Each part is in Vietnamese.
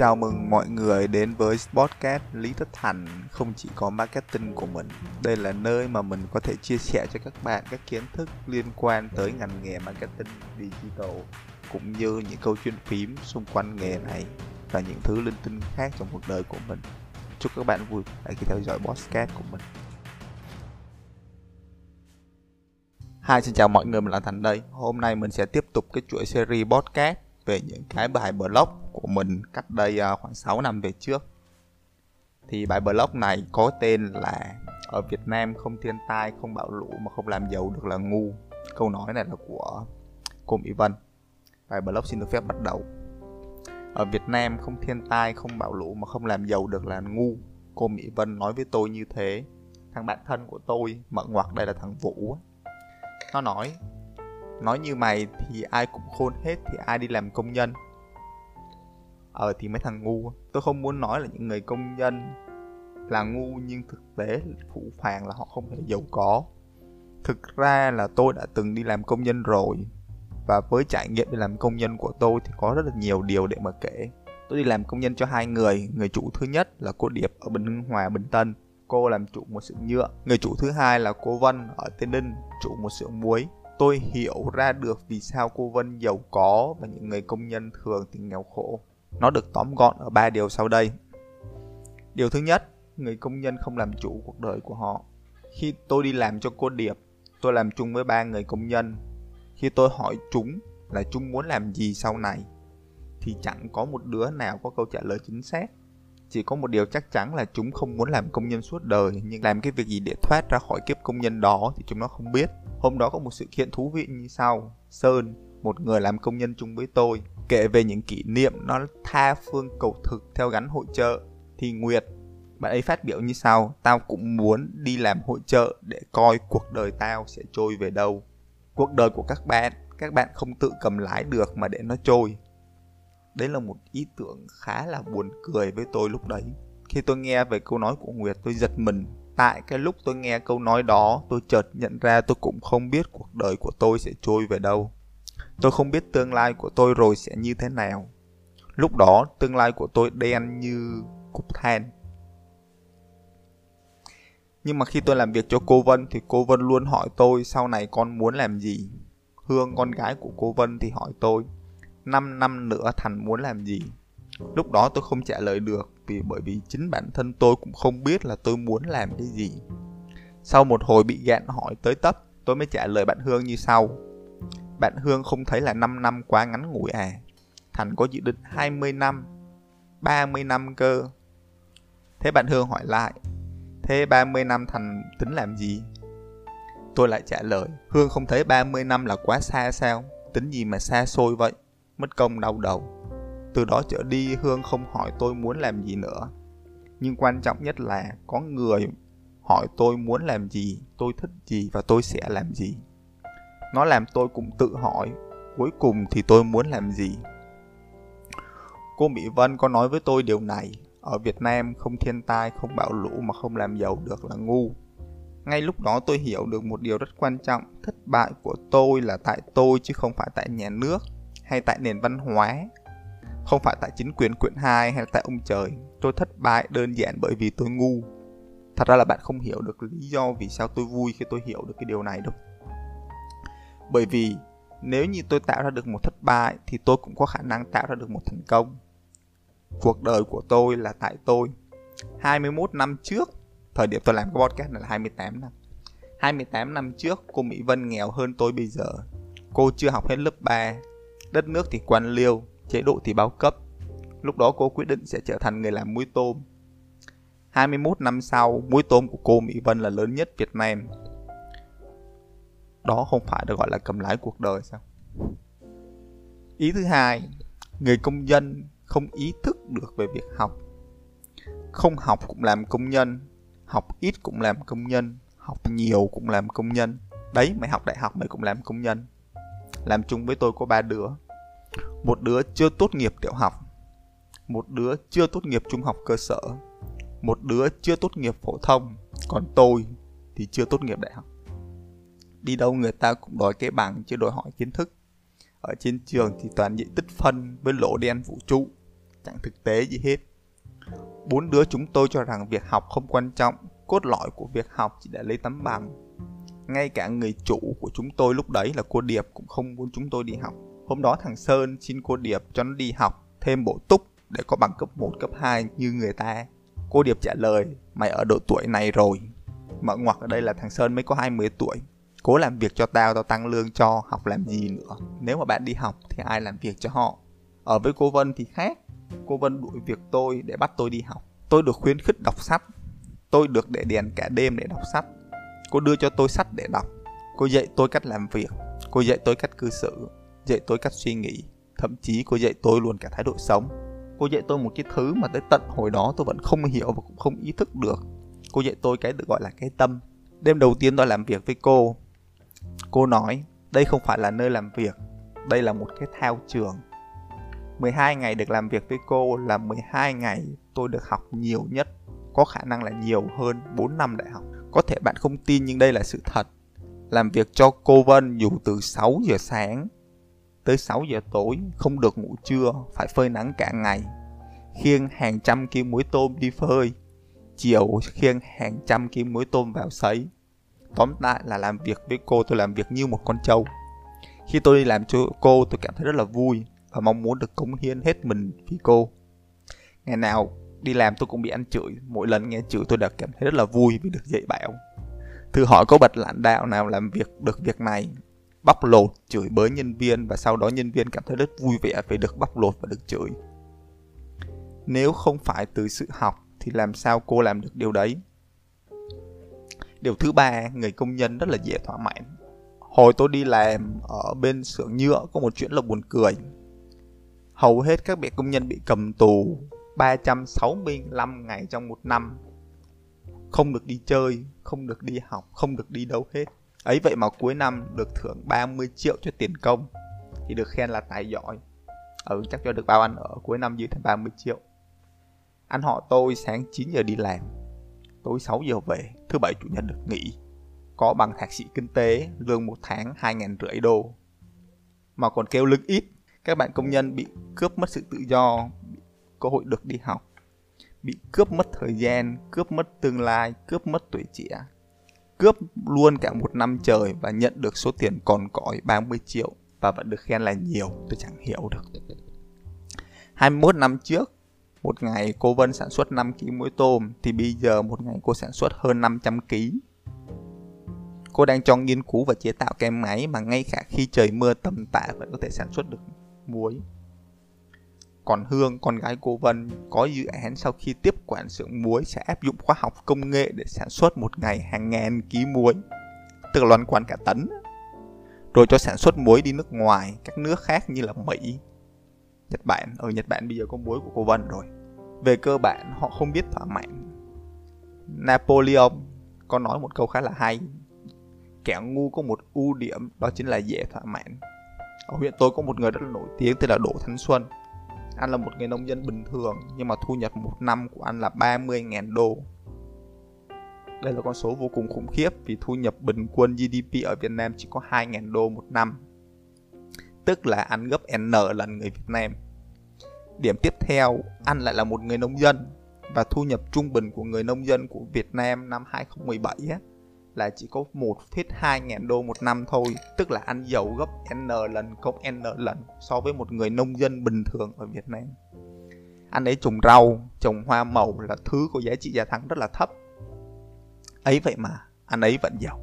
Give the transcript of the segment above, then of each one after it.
Chào mừng mọi người đến với podcast Lý Tất Thành không chỉ có marketing của mình. Đây là nơi mà mình có thể chia sẻ cho các bạn các kiến thức liên quan tới ngành nghề marketing digital cũng như những câu chuyện phím xung quanh nghề này và những thứ linh tinh khác trong cuộc đời của mình. Chúc các bạn vui vẻ khi theo dõi podcast của mình. Hi, xin chào mọi người, mình là Thành đây. Hôm nay mình sẽ tiếp tục cái chuỗi series podcast về những cái bài blog của mình cách đây ờ, khoảng 6 năm về trước. Thì bài blog này có tên là ở Việt Nam không thiên tai, không bão lũ mà không làm giàu được là ngu. Câu nói này là của cô Mỹ Vân. Bài blog xin được phép bắt đầu. Ở Việt Nam không thiên tai, không bão lũ mà không làm giàu được là ngu. Cô Mỹ Vân nói với tôi như thế. Thằng bạn thân của tôi, mở ngoặc đây là thằng Vũ. Nó nói nói như mày thì ai cũng khôn hết thì ai đi làm công nhân ờ thì mấy thằng ngu tôi không muốn nói là những người công nhân là ngu, nhưng thực tế phụ phàng là họ không hề giàu có. Thực ra là tôi đã từng đi làm công nhân rồi, và với trải nghiệm đi làm công nhân của tôi thì có rất là nhiều điều để mà kể. Tôi đi làm công nhân cho hai người người chủ thứ nhất là cô điệp ở bình hưng hòa bình tân, cô làm chủ một xưởng nhựa. Người chủ thứ hai là cô vân ở tây ninh, chủ một xưởng muối. Tôi hiểu ra được vì sao cô Vân giàu có và những người công nhân thường thì nghèo khổ. Nó được tóm gọn ở ba điều sau đây. Điều thứ nhất, người công nhân không làm chủ cuộc đời của họ. Khi tôi đi làm cho cô Điệp, tôi làm chung với ba người công nhân. Khi tôi hỏi chúng là chúng muốn làm gì sau này, thì chẳng có một đứa nào có câu trả lời chính xác. Chỉ có một điều chắc chắn là chúng không muốn làm công nhân suốt đời, nhưng làm cái việc gì để thoát ra khỏi kiếp công nhân đó thì chúng nó không biết. Hôm đó có một sự kiện thú vị như sau. Sơn, một người làm công nhân chung với tôi, kể về những kỷ niệm nó tha phương cầu thực theo gắn hội trợ. Thì Nguyệt, bạn ấy phát biểu như sau, tao cũng muốn đi làm hội trợ để coi cuộc đời tao sẽ trôi về đâu. Cuộc đời của các bạn, các bạn không tự cầm lái được mà để nó trôi. Đấy là một ý tưởng khá là buồn cười với tôi lúc đấy. Khi tôi nghe về câu nói của Nguyệt tôi giật mình tại cái lúc tôi nghe câu nói đó tôi chợt nhận ra tôi cũng không biết cuộc đời của tôi sẽ trôi về đâu tôi không biết tương lai của tôi rồi sẽ như thế nào lúc đó tương lai của tôi đen như cục than nhưng mà khi tôi làm việc cho cô Vân thì cô Vân luôn hỏi tôi sau này con muốn làm gì. Hương con gái của cô Vân thì hỏi tôi 5 năm nữa Thành muốn làm gì. Lúc đó tôi không trả lời được vì bởi vì chính bản thân tôi cũng không biết là tôi muốn làm cái gì. Sau một hồi bị gạn hỏi tới tấp, tôi mới trả lời bạn Hương như sau. Bạn Hương không thấy là 5 năm quá ngắn ngủi à? Thành có dự định 20 năm, 30 năm cơ. Thế bạn Hương hỏi lại, thế 30 năm Thành tính làm gì? Tôi lại trả lời, Hương không thấy 30 năm là quá xa sao? Tính gì mà xa xôi vậy? Mất công đau đầu. Từ đó trở đi Hương không hỏi tôi muốn làm gì nữa. Nhưng quan trọng nhất là có người hỏi tôi muốn làm gì, tôi thích gì và tôi sẽ làm gì. Nó làm tôi cũng tự hỏi, cuối cùng thì tôi muốn làm gì. Cô Mỹ Vân có nói với tôi điều này, ở Việt Nam không thiên tai, không bão lũ mà không làm giàu được là ngu. Ngay lúc đó tôi hiểu được một điều rất quan trọng, thất bại của tôi là tại tôi chứ không phải tại nhà nước hay tại nền văn hóa không phải tại chính quyền quyển 2 hay tại ông trời. Tôi thất bại đơn giản bởi vì tôi ngu. Thật ra là bạn không hiểu được lý do vì sao tôi vui khi tôi hiểu được cái điều này đâu. Bởi vì nếu như tôi tạo ra được một thất bại thì tôi cũng có khả năng tạo ra được một thành công. Cuộc đời của tôi là tại tôi. 21 năm trước, thời điểm tôi làm cái podcast này là 28 năm. 28 năm trước, cô Mỹ Vân nghèo hơn tôi bây giờ. Cô chưa học hết lớp 3. Đất nước thì quan liêu, chế độ thì bao cấp. Lúc đó cô quyết định sẽ trở thành người làm muối tôm. 21 năm sau, muối tôm của cô Mỹ Vân là lớn nhất Việt Nam. Đó không phải được gọi là cầm lái cuộc đời sao? Ý thứ hai, người công dân không ý thức được về việc học. Không học cũng làm công nhân, học ít cũng làm công nhân, học nhiều cũng làm công nhân. Đấy, mày học đại học mày cũng làm công nhân. Làm chung với tôi có ba đứa một đứa chưa tốt nghiệp tiểu học một đứa chưa tốt nghiệp trung học cơ sở một đứa chưa tốt nghiệp phổ thông còn tôi thì chưa tốt nghiệp đại học đi đâu người ta cũng đòi cái bằng chứ đòi hỏi kiến thức ở trên trường thì toàn diện tích phân với lỗ đen vũ trụ chẳng thực tế gì hết. Bốn đứa chúng tôi cho rằng việc học không quan trọng, cốt lõi của việc học chỉ để lấy tấm bằng. Ngay cả người chủ của chúng tôi lúc đấy là cô Điệp cũng không muốn chúng tôi đi học. Hôm đó thằng Sơn xin cô Điệp cho nó đi học thêm bổ túc để có bằng cấp 1, cấp 2 như người ta. Cô Điệp trả lời, mày ở độ tuổi này rồi. Mở ngoặc ở đây là thằng Sơn mới có 20 tuổi. Cố làm việc cho tao, tao tăng lương cho, học làm gì nữa. Nếu mà bạn đi học thì ai làm việc cho họ. Ở với cô Vân thì khác. Cô Vân đuổi việc tôi để bắt tôi đi học. Tôi được khuyến khích đọc sách. Tôi được để đèn cả đêm để đọc sách. Cô đưa cho tôi sách để đọc. Cô dạy tôi cách làm việc. Cô dạy tôi cách cư xử. Dạy tôi cách suy nghĩ. Thậm chí cô dạy tôi luôn cả thái độ sống. Cô dạy tôi một cái thứ mà tới tận hồi đó tôi vẫn không hiểu và cũng không ý thức được. Cô dạy tôi cái được gọi là cái tâm. Đêm đầu tiên tôi làm việc với cô. Cô nói, đây không phải là nơi làm việc, đây là một cái thao trường. 12 ngày được làm việc với cô là 12 ngày tôi được học nhiều nhất, có khả năng là nhiều hơn 4 năm đại học. Có thể bạn không tin nhưng đây là sự thật. Làm việc cho cô Vân dù từ 6 giờ sáng tới 6 giờ tối, không được ngủ trưa, phải phơi nắng cả ngày. Khiêng hàng trăm kg muối tôm đi phơi, chiều khiêng hàng trăm kg muối tôm vào sấy. Tóm lại là làm việc với cô tôi làm việc như một con trâu. Khi tôi đi làm cho cô tôi cảm thấy rất là vui và mong muốn được cống hiến hết mình vì cô. Ngày nào đi làm tôi cũng bị ăn chửi, mỗi lần nghe chửi tôi đã cảm thấy rất là vui vì được dạy bảo. Thử hỏi có bật lãnh đạo nào làm việc được việc này bóc lột chửi bới nhân viên và sau đó nhân viên cảm thấy rất vui vẻ vì được bóc lột và được chửi nếu không phải từ sự học thì làm sao cô làm được điều đấy điều thứ ba, người công nhân rất là dễ thỏa mãn. Hồi tôi đi làm ở bên xưởng nhựa, có một chuyện là buồn cười. Hầu hết các bạn công nhân bị cầm tù 365 ngày trong một năm. Không được đi chơi, không được đi học, không được đi đâu hết. Ấy vậy mà cuối năm được thưởng 30 triệu cho tiền công, Thì được khen là tài giỏi. Ừ chắc cho được bao ăn ở cuối năm dư thêm 30 triệu. Anh họ tôi sáng 9 giờ đi làm. Tối 6 giờ về Thứ bảy chủ nhật được nghỉ. Có bằng thạc sĩ kinh tế Lương một tháng 2 ngàn rưỡi đô. Mà còn kêu lương ít Các bạn công nhân bị cướp mất sự tự do bị Cơ hội được đi học Bị cướp mất thời gian Cướp mất tương lai Cướp mất tuổi trẻ cướp luôn cả một năm trời và nhận được số tiền còn cõi 30 triệu và vẫn được khen là nhiều, tôi chẳng hiểu được. 21 năm trước, một ngày cô Vân sản xuất 5 kg muối tôm thì bây giờ một ngày cô sản xuất hơn 500 kg. Cô đang cho nghiên cứu và chế tạo kem máy mà ngay cả khi trời mưa tầm tã vẫn có thể sản xuất được muối. Còn Hương, con gái cô Vân, có dự án sau khi tiếp quản xưởng muối sẽ áp dụng khoa học công nghệ để sản xuất một ngày hàng ngàn ký muối, tức là loan quan cả tấn. Rồi cho sản xuất muối đi nước ngoài, các nước khác như là Mỹ, Nhật Bản. Ở Nhật Bản bây giờ có muối của cô Vân rồi. Về cơ bản, họ không biết thỏa mãn. Napoleon có nói một câu khá là hay. Kẻ ngu có một ưu điểm, đó chính là dễ thỏa mãn. Ở huyện tôi có một người rất là nổi tiếng, tên là Đỗ Thanh Xuân anh là một người nông dân bình thường, nhưng mà thu nhập một năm của anh là 30.000 đô. Đây là con số vô cùng khủng khiếp, vì thu nhập bình quân GDP ở Việt Nam chỉ có 2.000 đô một năm. Tức là anh gấp N lần người Việt Nam. Điểm tiếp theo, anh lại là một người nông dân và thu nhập trung bình của người nông dân của Việt Nam năm 2017 á, là chỉ có 1,2 ngàn đô một năm thôi. Tức là anh giàu gấp N lần cộng N lần so với một người nông dân bình thường ở Việt Nam. Anh ấy trồng rau, trồng hoa màu là thứ có giá trị gia tăng rất là thấp. Ấy vậy mà anh ấy vẫn giàu.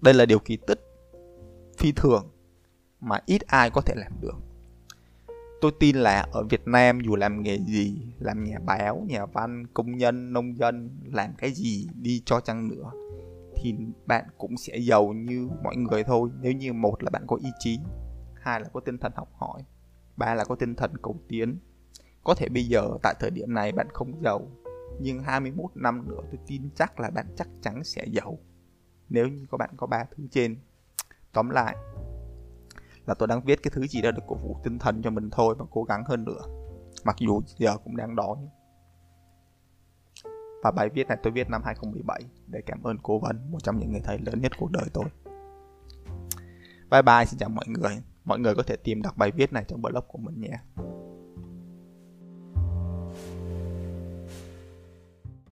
Đây là điều kỳ tích phi thường mà ít ai có thể làm được. Tôi tin là ở Việt Nam dù làm nghề gì, làm nhà báo, nhà văn, công nhân, nông dân, làm cái gì đi cho chăng nữa, thì bạn cũng sẽ giàu như mọi người thôi. Nếu như một là bạn có ý chí, hai là có tinh thần học hỏi, ba là có tinh thần cầu tiến. Có thể bây giờ, tại thời điểm này bạn không giàu, nhưng 21 năm nữa tôi tin chắc là bạn chắc chắn sẽ giàu. Nếu như các bạn có ba thứ trên, tóm lại là tôi đang viết cái thứ gì đó để cổ vũ tinh thần cho mình thôi và cố gắng hơn nữa mặc dù giờ cũng đang đói và bài viết này tôi viết năm 2017 để cảm ơn cố vấn, một trong những người thầy lớn nhất cuộc đời tôi. Bye bye, xin chào mọi người. Mọi người có thể tìm đọc bài viết này trong blog của mình nhé.